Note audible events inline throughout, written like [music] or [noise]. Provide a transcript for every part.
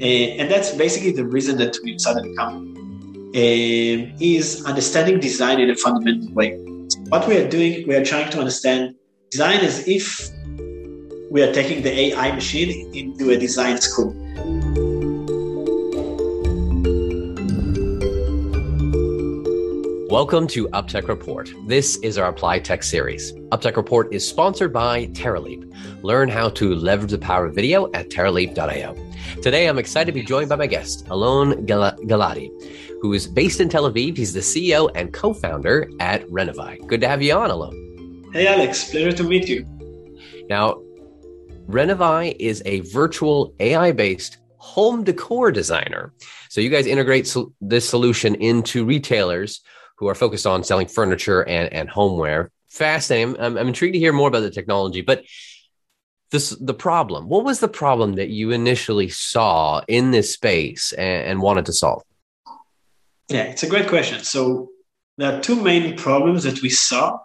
Uh, and that's basically the reason that we started the company. Uh, is understanding design in a fundamental way. What we are doing, we are trying to understand design as if we are taking the AI machine into a design school. Welcome to UpTech Report. This is our Applied Tech series. UpTech Report is sponsored by Teraleap. Learn how to leverage the power of video at teraleap.io. Today, I'm excited to be joined by my guest, Alon Gilady, who is based in Tel Aviv. He's the CEO and co-founder at Renovai. Good to have you on, Alon. Hey, Alex. Pleasure to meet you. Now, Renovai is a virtual AI-based home decor designer. So you guys integrate so- this solution into retailers who are focused on selling furniture and, and homeware. Fascinating. I'm, I'm intrigued to hear more about the technology, but this the problem. What was the problem that you initially saw in this space and, and wanted to solve? Yeah, it's a great question. So there are two main problems that we saw.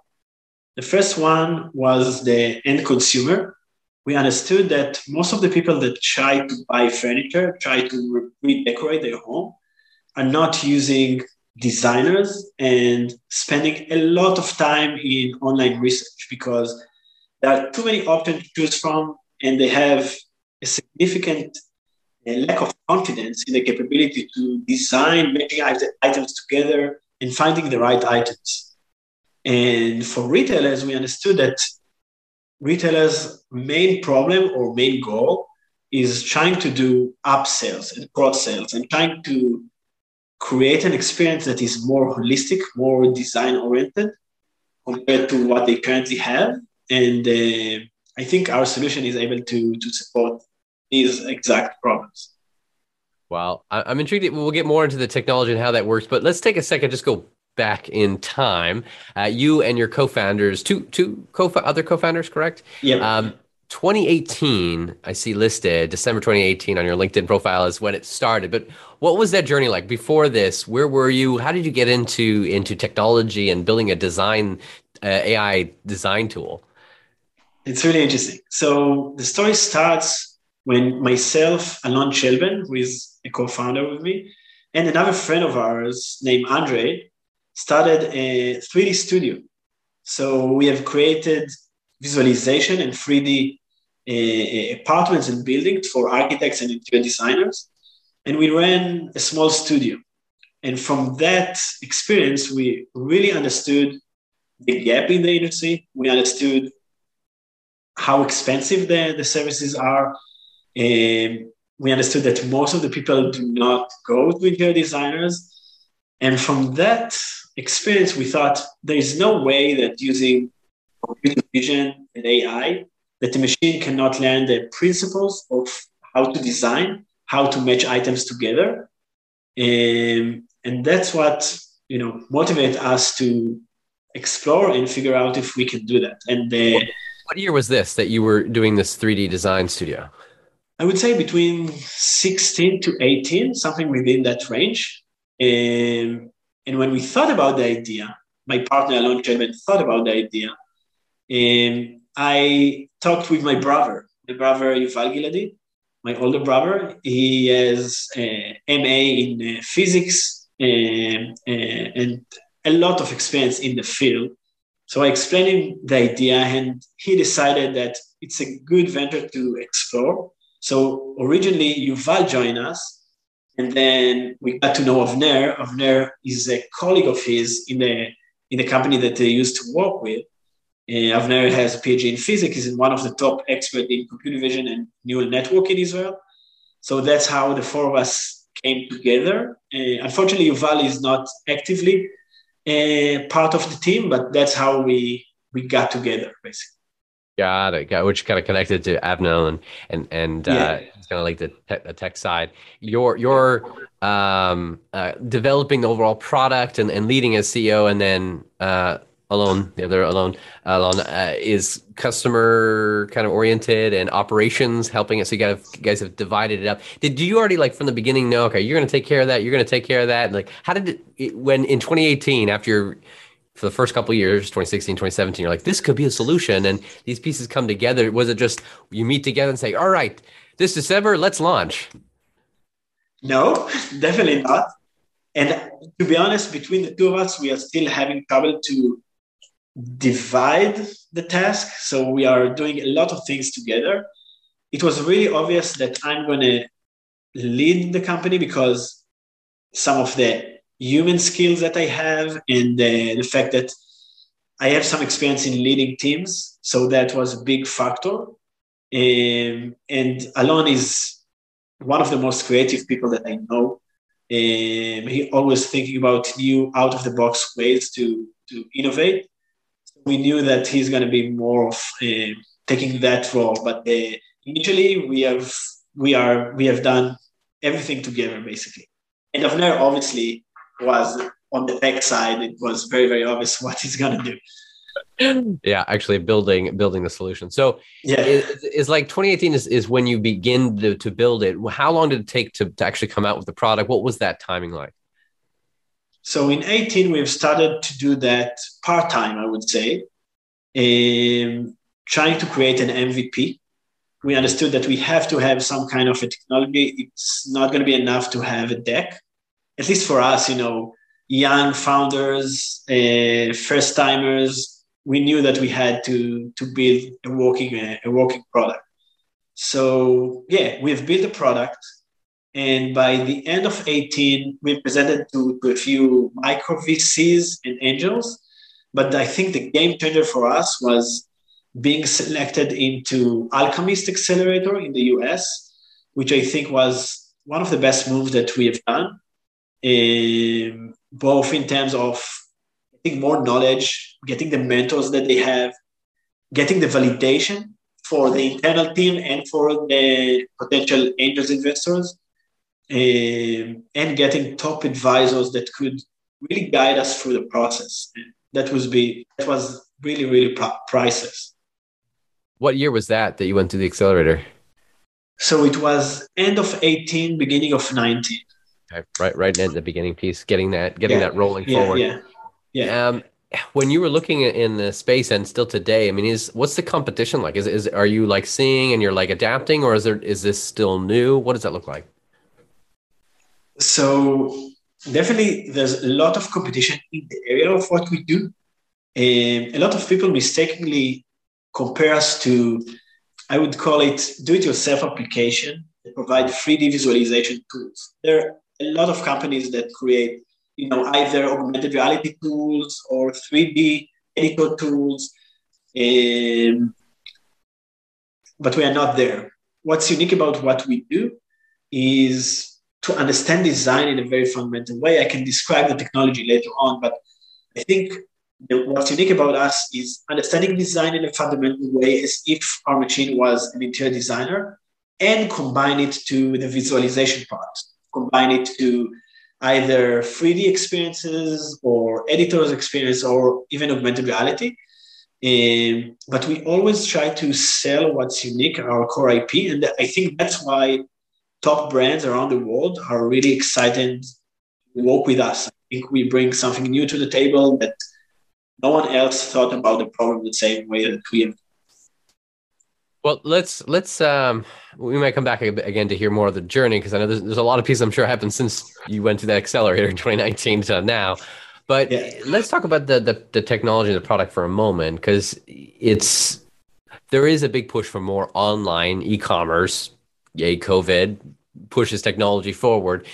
The first one was the end consumer. We understood that most of the people that try to buy furniture, try to redecorate their home, are not using designers and spending a lot of time in online research because there are too many options to choose from and they have a significant uh, lack of confidence in the capability to design matching items together and finding the right items. And for retailers, we understood that retailers' main problem or main goal is trying to do upsells and cross sales and trying to create an experience that is more holistic, more design oriented compared to what they currently have. And uh, I think our solution is able to, to support these exact problems. Well, I'm intrigued. We'll get more into the technology and how that works, but let's take a second, just go back in time. Uh, you and your co-founders, two two co other co-founders, correct? Yeah. Um, 2018, I see listed December 2018 on your LinkedIn profile is when it started. But what was that journey like before this? Where were you? How did you get into into technology and building a design uh, AI design tool? It's really interesting. So the story starts when myself, Alon Shelben, who is a co-founder with me, and another friend of ours named Andre, started a 3D studio. So we have created visualization and 3D uh, apartments and buildings for architects and interior designers. And we ran a small studio. And from that experience, we really understood the gap in the industry. We understood how expensive the, the services are. And we understood that most of the people do not go to interior designers. And from that experience, we thought there is no way that using computer vision and AI that the machine cannot learn the principles of how to design, how to match items together. Um, and that's what you know motivate us to explore and figure out if we can do that. And uh, what year was this that you were doing this 3D design studio? I would say between 16 to 18, something within that range. Um, and when we thought about the idea, my partner Alon Shelben thought about the idea. Um, I talked with my brother, my brother Yuval Gilady, my older brother. He has a MA in uh, physics and, uh, and a lot of experience in the field. So I explained him the idea, and he decided that it's a good venture to explore. So originally, Yuval joined us, and then we got to know Avner. Avner is a colleague of his in the in the company that they used to work with. Avner has a PhD in physics. He's one of the top experts in computer vision and neural network in Israel. So that's how the four of us came together. Uh, unfortunately, Yuval is not actively uh, part of the team, but that's how we we got together, basically. Got it. Got which kind of connected to Avner and and and uh, yeah. it's kind of like the, te- the tech side. You're you're um, uh, developing the overall product and, and leading as CEO, and then uh, Alon the other Alon Alon uh, is customer kind of oriented and operations helping it. So you guys, you guys have divided it up. Did you already like from the beginning know okay you're going to take care of that you're going to take care of that? Like how did it when in 2018 after your for the first couple years 2016 2017 you're like this could be a solution and these pieces come together. Was it just you meet together and say all right this december let's launch No, [laughs] definitely not. And to be honest, between the two of us, we are still having trouble to divide the task. So we are doing a lot of things together. It was really obvious that I'm going to lead the company because some of the human skills that I have and the, the fact that I have some experience in leading teams. So that was a big factor. Um, and Alon is one of the most creative people that I know. Um, he always thinking about new out of the box ways to, to innovate. We knew that he's going to be more of uh, taking that role, but uh, initially we have we are we have done everything together basically. And Avner obviously was on the tech side. It was very very obvious [laughs] what he's going to do. Yeah actually building building the solution. So yeah. is, is like 2018 is, is when you begin to, to build it. How long did it take to, to actually come out with the product? What was that timing like so in 18 we've started to do that part-time i would say um, trying to create an mvp we understood that we have to have some kind of a technology. It's not going to be enough to have a deck. At least for us you know young founders uh, first timers we knew that we had to to build a working a, a working product. So yeah, we've built a product, and by the end of 18, we presented to, to a few micro VCs and angels. But I think the game changer for us was being selected into Alchemist Accelerator in the US, which I think was one of the best moves that we have done, um, both in terms of getting more knowledge, getting the mentors that they have, getting the validation for the internal team and for the potential angels investors, and getting top advisors that could really guide us through the process. That was be that was really really priceless. What year was that that you went to the accelerator? So it was end of 18, beginning of 19. Okay, right, right in the beginning piece, getting that, getting yeah. that rolling yeah, forward. Yeah. Yeah. Um, when you were looking in the space and still today, I mean, is what's the competition like? Is is are you like seeing and you're like adapting, or is there is this still new? What does that look like? So definitely, there's a lot of competition in the area of what we do. and a lot of people mistakenly compare us to, I would call it do-it-yourself application that provide 3D visualization tools. There are a lot of companies that create you know, either augmented reality tools or 3D editor tools. Um, but we are not there. What's unique about what we do is to understand design in a very fundamental way. I can describe the technology later on, but I think what's unique about us is understanding design in a fundamental way as if our machine was an interior designer and combine it to the visualization part, combine it to either 3D experiences or editors experience or even augmented reality. Um, but we always try to sell what's unique, our core IP. And I think that's why top brands around the world are really excited to work with us. I think we bring something new to the table that no one else thought about the problem the same way that we have well, let's let's um we might come back again to hear more of the journey because I know there's, there's a lot of pieces I'm sure happened since you went to that accelerator in [laughs] 2019 to now. But yeah. let's talk about the, the the technology and the product for a moment because it's there is a big push for more online e-commerce. Yay, COVID pushes technology forward.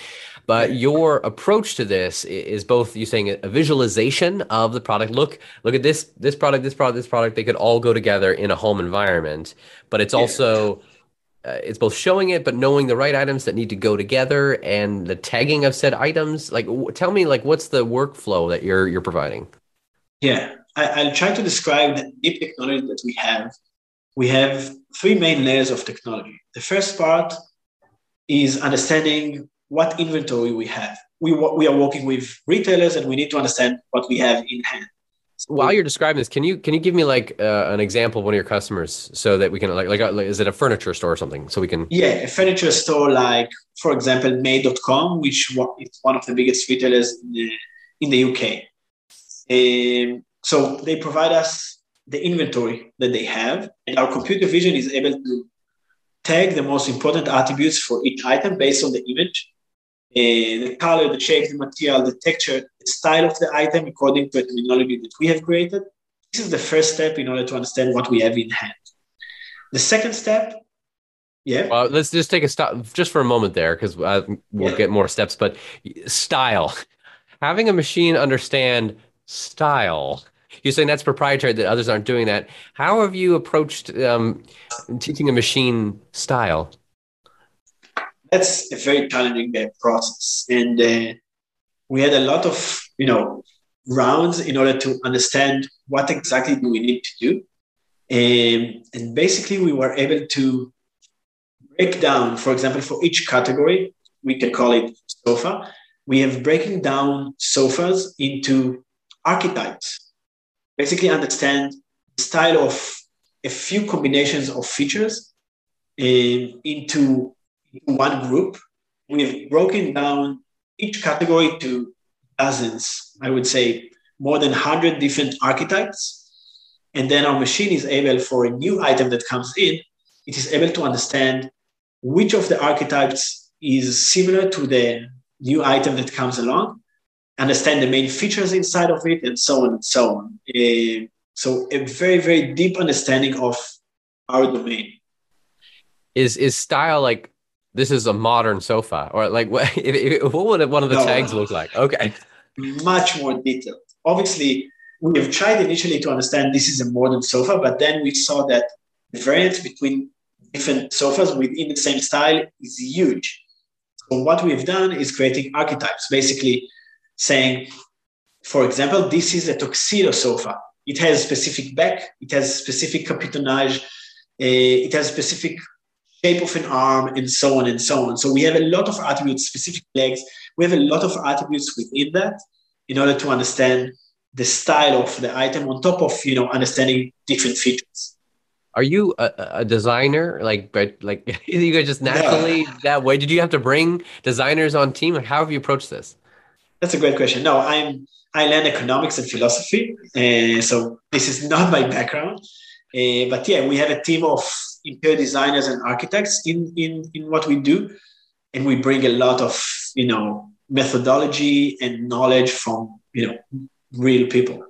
But your approach to this is both you saying a visualization of the product. Look, look at this, this product, this product, this product. They could all go together in a home environment. But it's also uh, it's both showing it, but knowing the right items that need to go together and the tagging of said items. Like, w- tell me, like, what's the workflow that you're you're providing? Yeah, I, I'll try to describe the deep technology that we have. We have three main layers of technology. The first part is understanding what inventory we have. We, we are working with retailers and we need to understand what we have in hand. While you're describing this, can you can you give me like uh, an example of one of your customers so that we can like like, uh, like is it a furniture store or something so we can yeah a furniture store like for example Made.com which is one of the biggest retailers in the, in the UK. Um, so they provide us the inventory that they have, and our computer vision is able to tag the most important attributes for each item based on the image uh, the color, the shape, the material, the texture, the style of the item according to a terminology that we have created. This is the first step in order to understand what we have in hand. The second step, yeah. Well, let's just take a stop just for a moment there because uh, we'll yeah. get more steps. But style, having a machine understand style. You're saying that's proprietary that others aren't doing that. How have you approached um, teaching a machine style? That's a very challenging uh, process, and uh, we had a lot of you know rounds in order to understand what exactly do we need to do, um, and basically we were able to break down, for example, for each category, we can call it sofa. We have breaking down sofas into archetypes. Basically, understand the style of a few combinations of features into, into one group. We've broken down each category to dozens, I would say more than 100 different archetypes. And then our machine is able, for a new item that comes in, it is able to understand which of the archetypes is similar to the new item that comes along, understand the main features inside of it, and so on and so on. Uh, so a very, very deep understanding of our domain. Is is style like this is a modern sofa, or like [laughs] what? What would one of the no, tags look like? Okay, much more detailed. Obviously, we have tried initially to understand this is a modern sofa, but then we saw that the variance between different sofas within the same style is huge. So what we've done is creating archetypes, basically saying, for example, this is a tuxedo sofa. It has specific back, it has specific capitonage, uh, it has specific shape of an arm, and so on and so on. So we have a lot of attributes, specific legs. We have a lot of attributes within that in order to understand the style of the item on top of you know understanding different features. Are you a, a designer? Like, but like [laughs] you guys just naturally no. that way? Did you have to bring designers on team? Like, how have you approached this? That's a great question. No, I'm I learned economics and philosophy, uh, so this is not my background. Uh, but yeah, we have a team of interior designers and architects in in in what we do, and we bring a lot of you know methodology and knowledge from you know real people.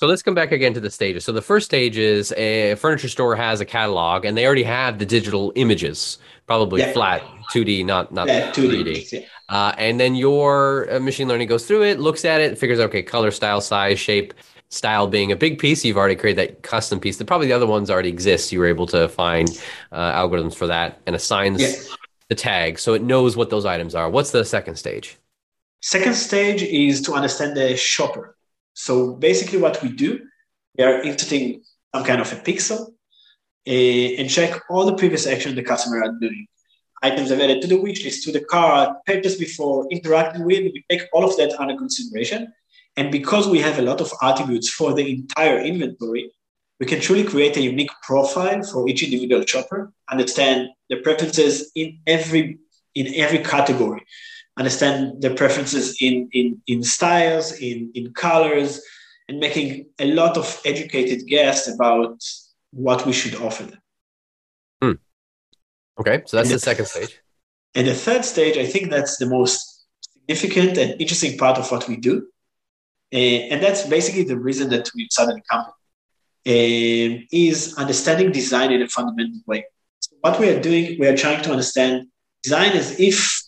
So let's come back again to the stages. So the first stage is a furniture store has a catalog and they already have the digital images, probably yeah. flat, 2D, not not yeah, 2D. 3D. Yeah. Uh, and then your uh, machine learning goes through it, looks at it, figures out okay, color, style, size, shape, style being a big piece. You've already created that custom piece. That probably the other ones already exist. You were able to find uh, algorithms for that and assigns the tag so it knows what those items are. What's the second stage? Second stage is to understand the shopper. So basically, what we do, we are inserting some kind of a pixel uh, and check all the previous action the customer are doing. Items added to the wish list, to the cart, purchased before, interacting with. We take all of that under consideration. And because we have a lot of attributes for the entire inventory, we can truly create a unique profile for each individual shopper, understand the preferences in every in every category, understand their preferences in, in, in styles, in, in colors, and making a lot of educated guess about what we should offer them. Hmm. Okay, so that's the, the second stage. And the third stage, I think that's the most significant and interesting part of what we do. Uh, and that's basically the reason that we started the company, uh, is understanding design in a fundamental way. So what we are doing, we are trying to understand design as if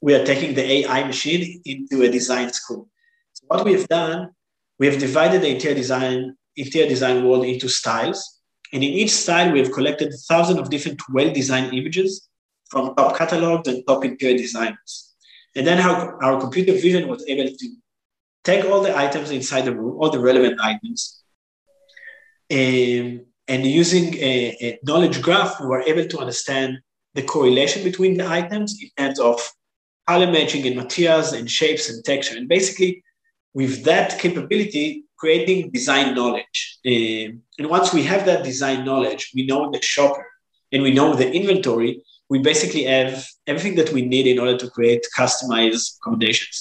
we are taking the AI machine into a design school. So what we have done, we have divided the interior design, interior design world into styles. And in each style, we have collected thousands of different well-designed images from top catalogs and top interior designers. And then our, our computer vision was able to take all the items inside the room, all the relevant items, and, and using a, a knowledge graph, we were able to understand the correlation between the items in terms of color matching in materials and shapes and texture. And basically, with that capability, creating design knowledge. Um, and once we have that design knowledge, we know the shopper and we know the inventory, we basically have everything that we need in order to create customized accommodations.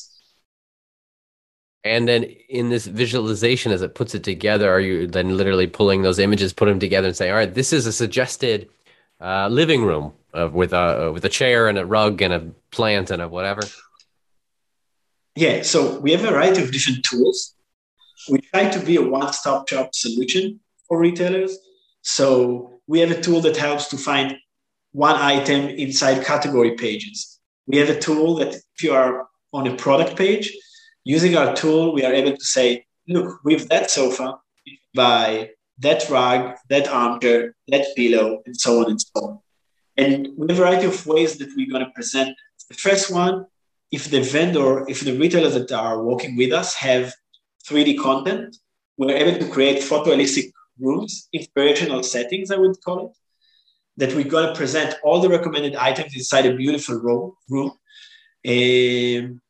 And then in this visualization, as it puts it together, are you then literally pulling those images, put them together, and say, "All right, this is a suggested uh, living room uh, with a with a chair and a rug and a plant and a whatever? Yeah, so we have a variety of different tools. We try to be a one-stop shop solution for retailers. So we have a tool that helps to find one item inside category pages. We have a tool that if you are on a product page, using our tool, we are able to say, look, with that sofa, buy that rug, that armchair, that pillow, and so on and so on. And we have a variety of ways that we're going to present. The first one, if the vendor, if the retailers that are working with us have 3D content, we're able to create photorealistic rooms, inspirational settings, I would call it, that we're going to present all the recommended items inside a beautiful room. room. Um,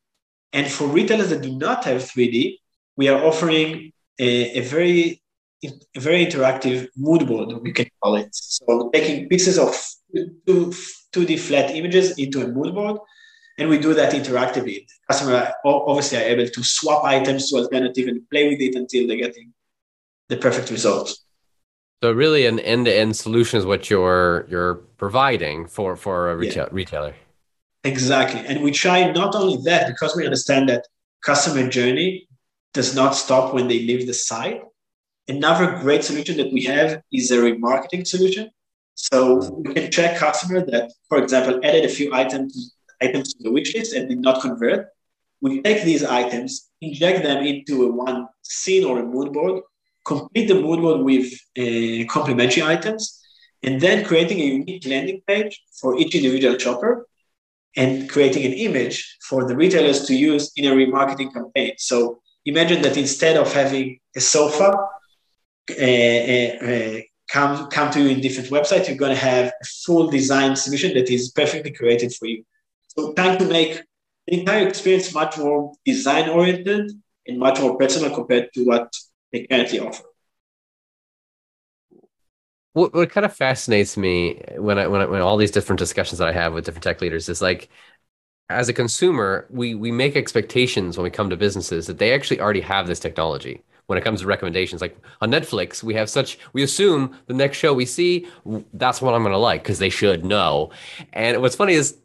and for retailers that do not have 3D, we are offering a, a very a very interactive mood board, we can call it. So taking pieces of two, 2D flat images into a mood board, and we do that interactively. The customer obviously are able to swap items to alternative and play with it until they're getting the perfect result. So really, an end-to-end solution is what you're you're providing for for a retail, yeah. retailer. Exactly, and we try not only that because we understand that customer journey does not stop when they leave the site. Another great solution that we have is a remarketing solution. So we can check customer that, for example, added a few items items to the wish list and did not convert. We take these items, inject them into a one scene or a mood board, complete the mood board with uh, complementary items, and then creating a unique landing page for each individual shopper and creating an image for the retailers to use in a remarketing campaign. So imagine that instead of having a sofa Uh, uh, uh, come, come to you in different websites, you're going to have a full design solution that is perfectly created for you. So trying to make the entire experience much more design oriented and much more personal compared to what they currently offer. What, what kind of fascinates me when I, when I, when all these different discussions that I have with different tech leaders is like, as a consumer, we we make expectations when we come to businesses that they actually already have this technology. When it comes to recommendations, like on Netflix, we have such we assume the next show we see that's what I'm going to like because they should know. And what's funny is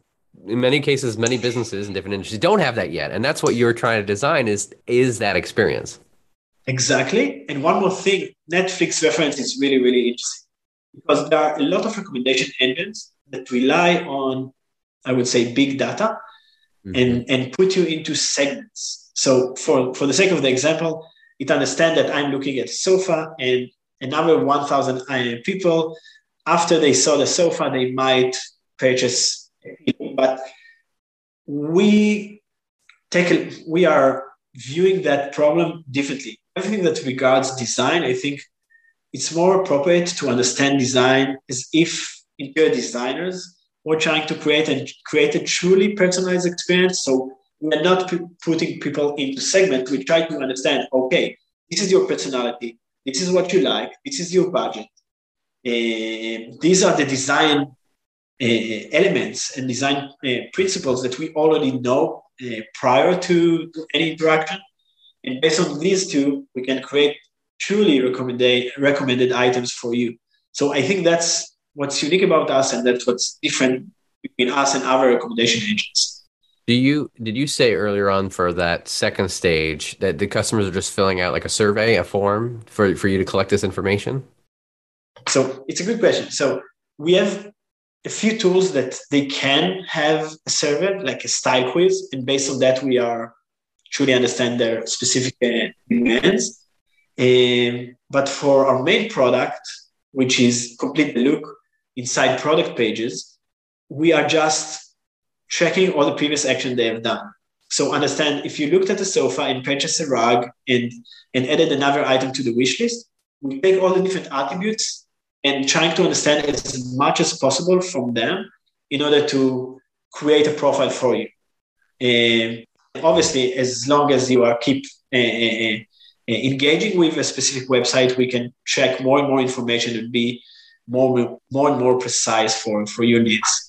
in many cases, many businesses and different industries don't have that yet, and that's what you're trying to design is is that experience. Exactly. And one more thing, Netflix reference is really really interesting because there are a lot of recommendation engines that rely on, I would say, big data, mm-hmm. and and put you into segments. So for for the sake of the example, it understands that I'm looking at sofa and another 1,000 uh, people after they saw the sofa, they might purchase but we take a, we are viewing that problem differently. Everything that regards design, I think it's more appropriate to understand design as if interior designers were trying to create and create a truly personalized experience. So we're not p- putting people into segments. We try to understand, okay, this is your personality. This is what you like. This is your budget. Uh, these are the design uh, elements and design uh, principles that we already know uh, prior to, to, any interaction. And based on these two, we can create truly recommended, recommended items for you. So I think that's what's unique about us, and that's what's different between us and other recommendation agents. Do you did you say earlier on for that second stage that the customers are just filling out like a survey, a form for, for you to collect this information? So it's a good question. So we have a few tools that they can have a survey, like a style quiz, and based on that, we are truly understand their specific uh, demands. Um, but for our main product, which is complete the look inside product pages, we are just tracking all the previous action they have done. So understand if you looked at the sofa and purchased a rug and, and added another item to the wish list, we take all the different attributes and trying to understand as much as possible from them in order to create a profile for you. And obviously, as long as you are keep uh, uh, engaging with a specific website, we can check more and more information and be more, more and more precise for, for your needs.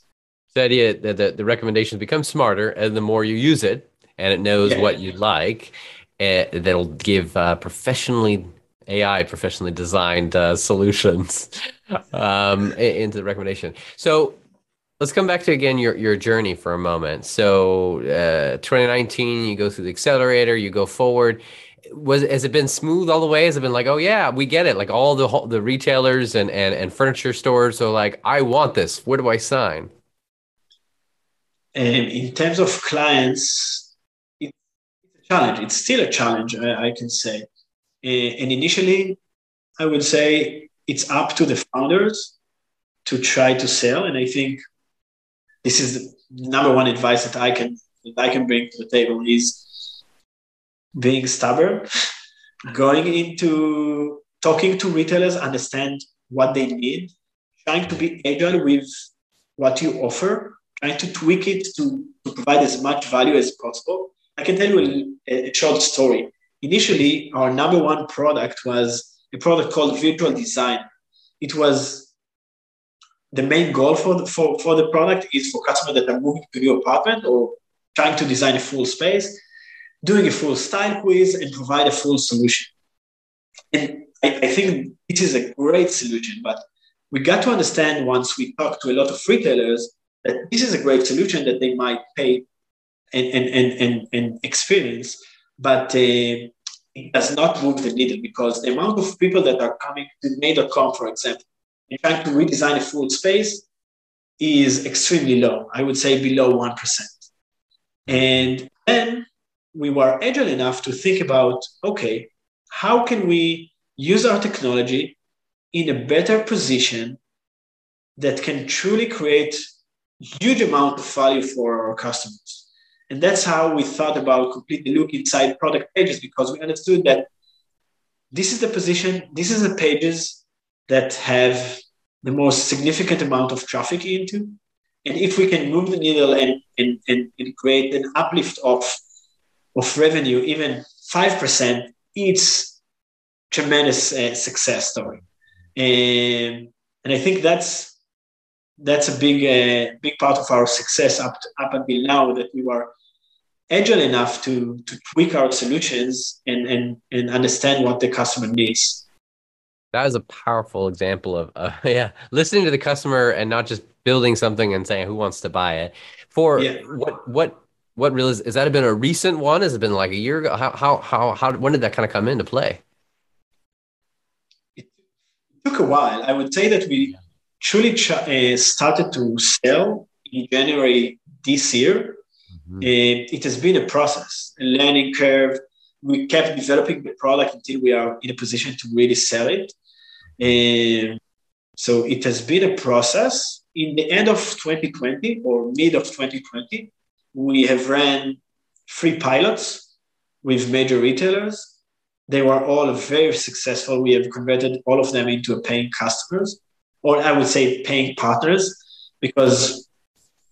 The idea that the, the recommendations become smarter and the more you use it and it knows yeah. what you like, uh, that'll give uh, professionally AI professionally designed uh, solutions [laughs] um, into the recommendation. So let's come back to again your your journey for a moment. So, uh, 2019, you go through the accelerator, you go forward. Was has it been smooth all the way? Has it been like, oh yeah, we get it? Like all the the retailers and and and furniture stores are like, I want this. Where do I sign? In terms of clients, it's a challenge. It's still a challenge, I, I can say. And initially, I would say it's up to the founders to try to sell. And I think this is the number one advice that I can that I can bring to the table is being stubborn, going into talking to retailers, understand what they need, trying to be agile with what you offer, trying to tweak it to, to provide as much value as possible. I can tell you a, a short story. Initially, our number one product was a product called Virtual Design. It was the main goal for the, for, for the product is for customers that are moving to new apartment or trying to design a full space, doing a full style quiz and provide a full solution. And I, I think it is a great solution, but we got to understand once we talk to a lot of retailers that this is a great solution that they might pay and, and, and, and, and experience, but uh, it does not move the needle because the amount of people that are coming to Made.com, for example, and trying to redesign a full space is extremely low. I would say below 1%. And then we were agile enough to think about okay, how can we use our technology in a better position that can truly create huge amount of value for our customers. And that's how we thought about completely look inside product pages because we understood that this is the position, this is the pages that have the most significant amount of traffic into. And if we can move the needle and, and, and, and create an uplift of, of revenue, even 5%, it's tremendous uh, success story. And, and I think that's that's a big uh, big part of our success up to, up until now that we were agile enough to to tweak our solutions and and and understand what the customer needs. That is a powerful example of uh, [laughs] yeah listening to the customer and not just building something and saying who wants to buy it? For yeah. what what what really is, is that been a recent one? Has it been like a year ago? How how how, how when did that kind of come into play? It took a while. I would say that we truly uh, started to sell in January this year. Mm-hmm. Uh, it has been a process, a learning curve. We kept developing the product until we are in a position to really sell it. And so it has been a process. In the end of 2020 or mid of 2020, we have ran three pilots with major retailers. They were all very successful. We have converted all of them into paying customers or I would say paying partners, because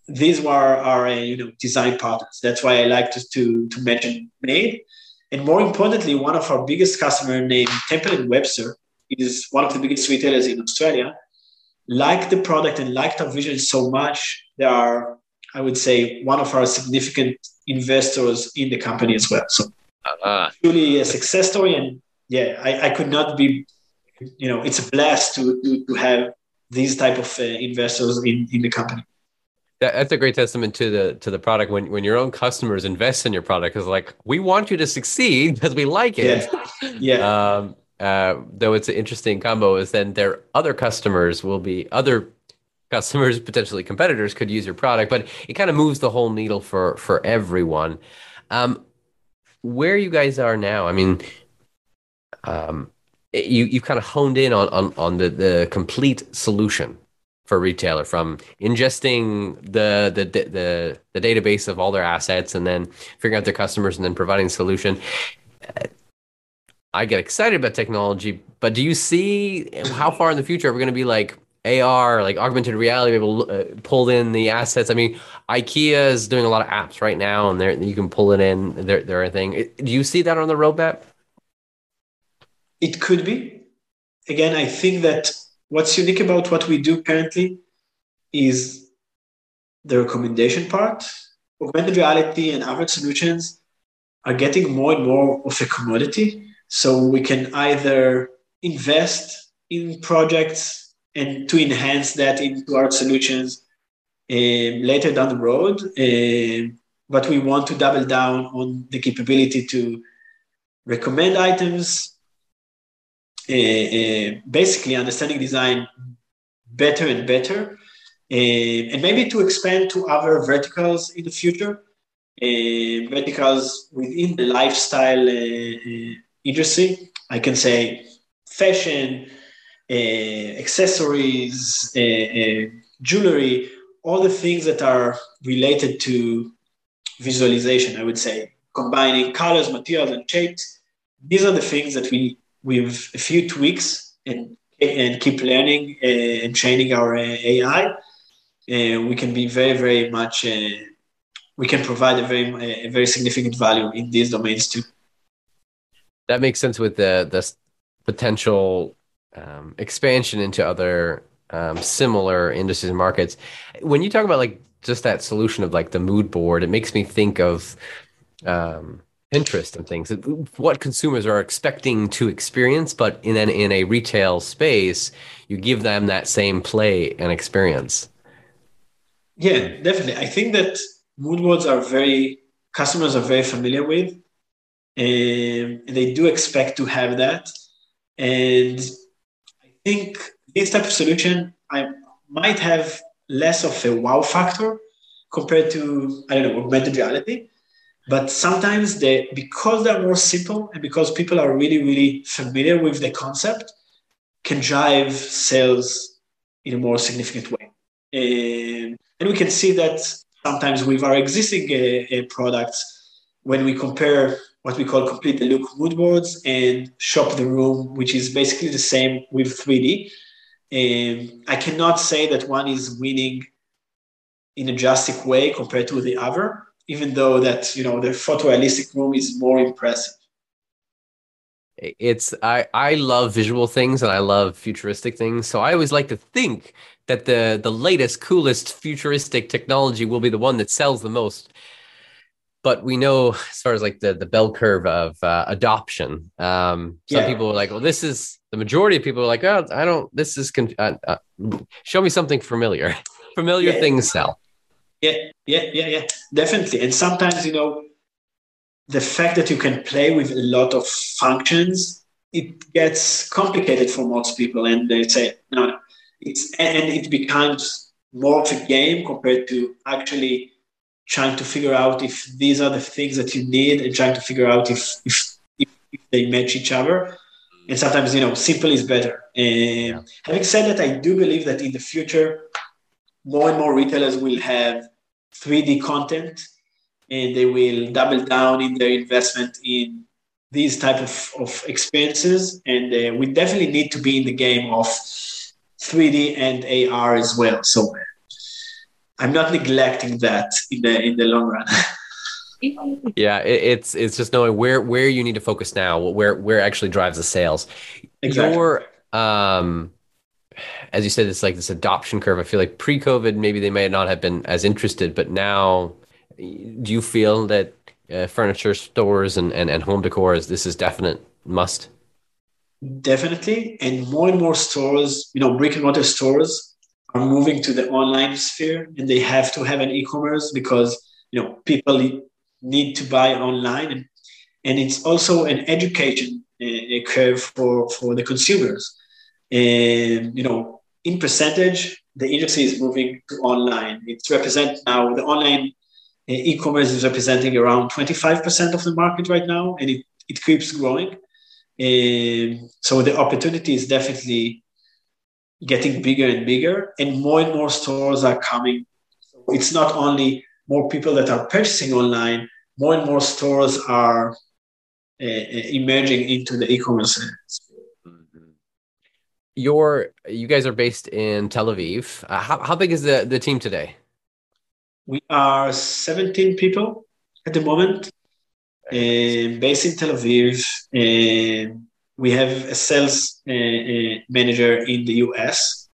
these were our you know design partners. That's why I like to, to, to mention Made. And more importantly, one of our biggest customer named Temple and Webster is one of the biggest retailers in Australia. Like the product and liked our vision so much, they are, I would say, one of our significant investors in the company as well. So uh-huh. truly a success story. And yeah, I, I could not be you know it's a blast to to, to have these type of uh, investors in, in the company. That's a great testament to the to the product. When when your own customers invest in your product because like we want you to succeed because we like it. Yeah, yeah. [laughs] um, uh, though it's an interesting combo is then their other customers will be other customers [laughs] potentially competitors could use your product but it kind of moves the whole needle for for everyone. Um, where you guys are now i mean um, you you've kind of honed in on on, on the, the complete solution for retailer from ingesting the, the the the database of all their assets and then figuring out their customers and then providing the solution. I get excited about technology, but do you see how far in the future are we going to be like AR, like augmented reality, able to uh, pull in the assets? I mean, IKEA is doing a lot of apps right now, and you can pull it in. There, are thing. Do you see that on the roadmap? It could be. Again, I think that what's unique about what we do currently is the recommendation part. Augmented reality and other solutions are getting more and more of a commodity. So we can either invest in projects and to enhance that into our solutions, um, later down the road. Um, but we want to double down on the capability to recommend items, basically understanding design better and better, uh, and maybe to expand to other verticals in the future. Uh, verticals within the lifestyle uh, industry. I can say fashion, accessories, jewelry, all the things that are related to visualization, I would say, combining colors, materials, and shapes. These are the things that we, with a few tweaks and, and keep learning uh, and training our uh, AI, uh, we can be very, very much, we can provide a very, a very significant value in these domains too. That makes sense with the, the potential um, expansion into other um, similar industries and markets. When you talk about like just that solution of like the mood board, it makes me think of um, Pinterest and things. What consumers are expecting to experience, but in an, in a retail space, you give them that same play and experience. Yeah, definitely. I think that mood boards are very customers are very familiar with, um, and they do expect to have that. And I think this type of solution I might have less of a wow factor compared to I don't know augmented reality. But sometimes they because they're more simple and because people are really really familiar with the concept, can drive sales in a more significant way. And, and we can see that sometimes with our existing uh, uh, products when we compare what we call complete the look mood boards and shop the room, which is basically the same with 3D. Um, I cannot say that one is winning in a drastic way compared to the other, even though that you know the photorealistic room is more impressive. It's I I love visual things and I love futuristic things, so I always like to think that the the latest, coolest futuristic technology will be the one that sells the most but we know as far as like the the bell curve of uh, adoption um some yeah. people are like well this is the majority of people are like oh i don't this is con- uh, uh, show me something familiar [laughs] familiar yeah. things sell yeah yeah yeah yeah. Definitely. And sometimes you know the fact that you can play with a lot of functions it gets complicated for most people and they say no, it's and it becomes more of a game compared to actually trying to figure out if these are the things that you need and trying to figure out if if, if, if they match each other. And sometimes you know simple is better. And yeah. having said that i do believe that in the future more and more retailers will have 3d content and they will double down in their investment in these type of, of experiences and uh, we definitely need to be in the game of 3d and ar as well so I'm not neglecting that in the in the long run. [laughs] yeah, it, it's it's just knowing where where you need to focus now, where where actually drives the sales. Exactly. Your um, as you said, it's like this adoption curve. I feel like pre-COVID, maybe they may not have been as interested, but now, do you feel that uh, furniture stores and, and and home decor is this is definite must? Definitely, and more and more stores, you know, brick and mortar stores are moving to the online sphere and they have to have an e-commerce because you know people need to buy online and, and it's also an education uh, curve for, for the consumers you know in percentage the industry is moving to online it's represent now the online uh, e-commerce is representing around 25% of the market right now and it, it keeps growing um, so the opportunity is definitely getting bigger and bigger, and more and more stores are coming. So it's not only more people that are purchasing online, more and more stores are uh, emerging into the e-commerce. Your you guys are based in Tel Aviv. Uh, how how big is the the team today? We are 17 people at the moment, uh, based in Tel Aviv. Uh, we have a sales uh, uh, manager in the US,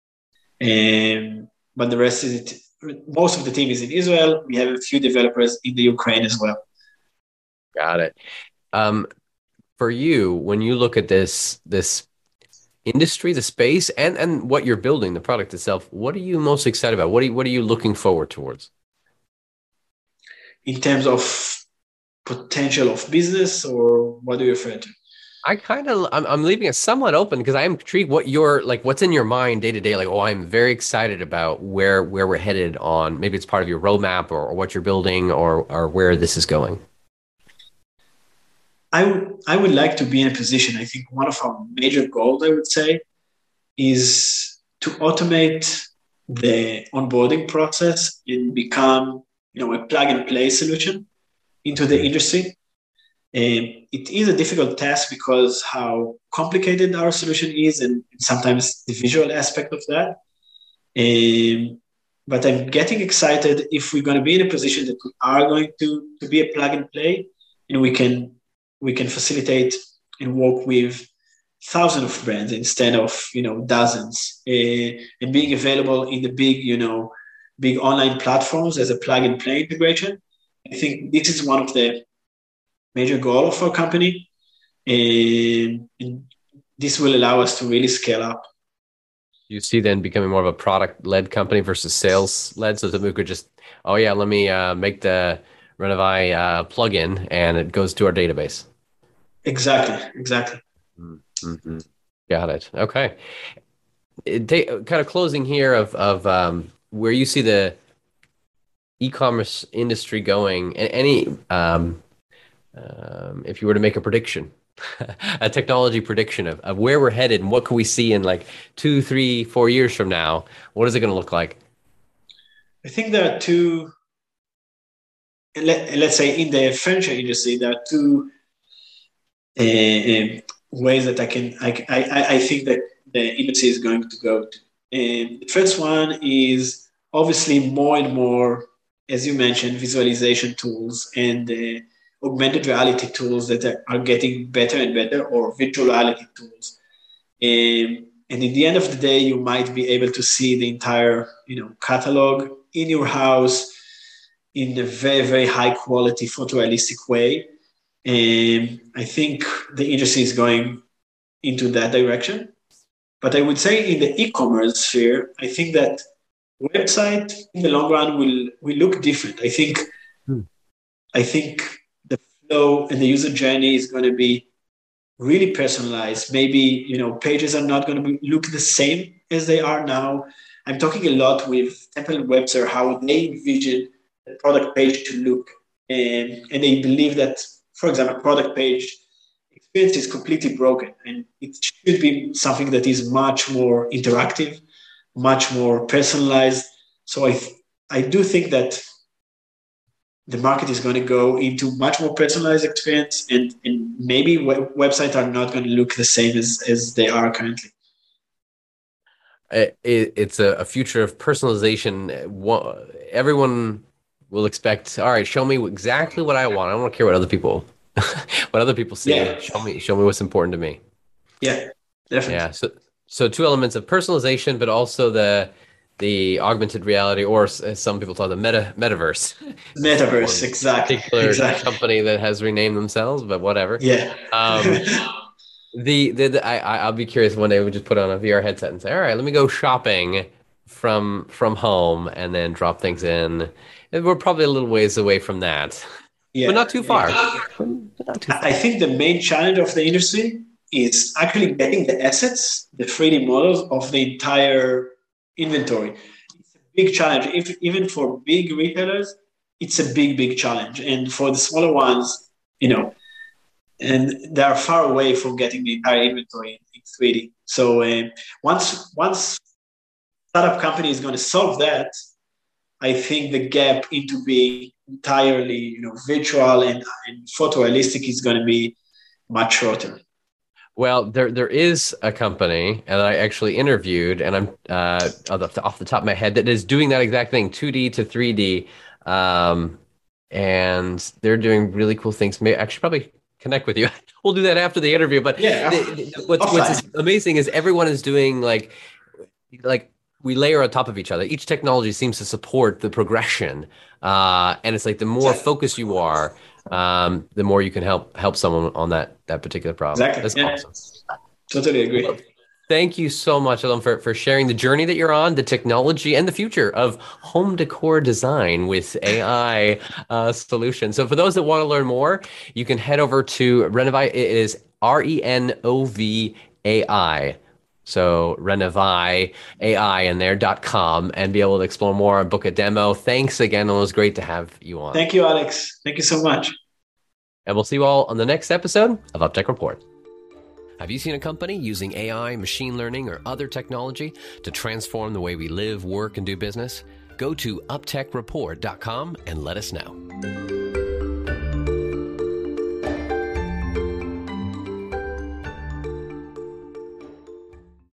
um, but the rest is most of the team is in Israel. We have a few developers in the Ukraine as well. Got it. Um, for you, when you look at this this industry, the space, and and what you're building, the product itself. What are you most excited about? What are you, what are you looking forward towards? In terms of potential of business, or what do you refer to? I kind of I'm, I'm leaving it somewhat open because I am intrigued what you're like what's in your mind day to day like oh I'm very excited about where where we're headed on maybe it's part of your roadmap or, or what you're building or or where this is going. I would I would like to be in a position I think one of our major goals I would say is to automate the onboarding process and become you know a plug and play solution into the industry um, it is a difficult task because how complicated our solution is and sometimes the visual aspect of that. Um, but I'm getting excited if we're going to be in a position that we are going to, to be a plug and play and we can we can facilitate and work with thousands of brands instead of you know dozens uh, and being available in the big you know big online platforms as a plug and play integration i think this is one of the major goal of our company. And, and this will allow us to really scale up. You see then becoming more of a product led company versus sales led. So that we could just, oh yeah, let me uh, make the Renovai uh, plugin and it goes to our database. Exactly. Exactly. Mm-hmm. Got it. Okay. It, kind of closing here of, of um, where you see the e-commerce industry going and any um, um, if you were to make a prediction, [laughs] a technology prediction of, of where we're headed and what can we see in like two, three, four years from now, what is it going to look like? I think there are two. Let, let's say in the furniture industry, there are two uh, uh, ways that I can I, I, I think that the industry is going to go to. And the first one is obviously more and more, as you mentioned, visualization tools and uh, augmented reality tools that are getting better and better or virtual reality tools. Um, and in the end of the day, you might be able to see the entire, you know, catalog in your house in a very, very high quality photorealistic way. And I think the industry is going into that direction. But I would say in the e-commerce sphere, I think that website in the long run will will look different. I think hmm. I think the flow and the user journey is going to be really personalized. Maybe you know pages are not going to look the same as they are now. I'm talking a lot with Temple and Webster how they envision product page to look, and and they believe that, for example, product page experience is completely broken, and it should be something that is much more interactive, much more personalized. So I I do think that the market is going to go into much more personalized experience and, and maybe web- websites are not going to look the same as, as they are currently. It, it's a, a, future of personalization. Everyone will expect all right show me exactly what i want i don't care what other people [laughs] what other people see yeah. show me show me what's important to me yeah definitely yeah so so two elements of personalization but also the the augmented reality, or as some people call the meta metaverse. [laughs] Metaverse, exactly. Particular exactly. company that has renamed themselves, but whatever. Yeah. Um, [laughs] the, the, the I I'll be curious one day we just put on a VR headset and say, all right, let me go shopping from from home and then drop things in. We're probably a little ways away from that. Yeah. But not too far. Yeah. Not too far. I think the main challenge of the industry is actually getting the assets, the 3D models of the entire inventory. It's a big challenge. If, even for big retailers, it's a big, big challenge. And for the smaller ones, you know, and they are far away from getting the entire inventory in 3D. So uh, once once startup company is going to solve that, I think the gap into being entirely you know virtual and, and photorealistic is going to be much shorter. Well, there there is a company, and I actually interviewed, and I'm uh, off the top of my head that is doing that exact thing, 2D to 3D, um, and they're doing really cool things. Maybe actually probably connect with you. [laughs] we'll do that after the interview. But yeah, what's, what's amazing is everyone is doing like like we layer on top of each other. Each technology seems to support the progression, uh, and it's like the more focused you are, um, the more you can help help someone on that that particular problem. Exactly. That's yeah. awesome. Totally agree. Thank you so much, Alon, for, for sharing the journey that you're on, the technology, and the future of home decor design with AI uh, solutions. So, for those that want to learn more, you can head over to Renovai. It is R E N O V A I. So Renovai AI in there.com and be able to explore more and book a demo. Thanks again. It was great to have you on. Thank you, Alex. Thank you so much. And we'll see you all on the next episode of UpTech Report. Have you seen a company using AI, machine learning, or other technology to transform the way we live, work, and do business? Go to uptechreport.com and let us know.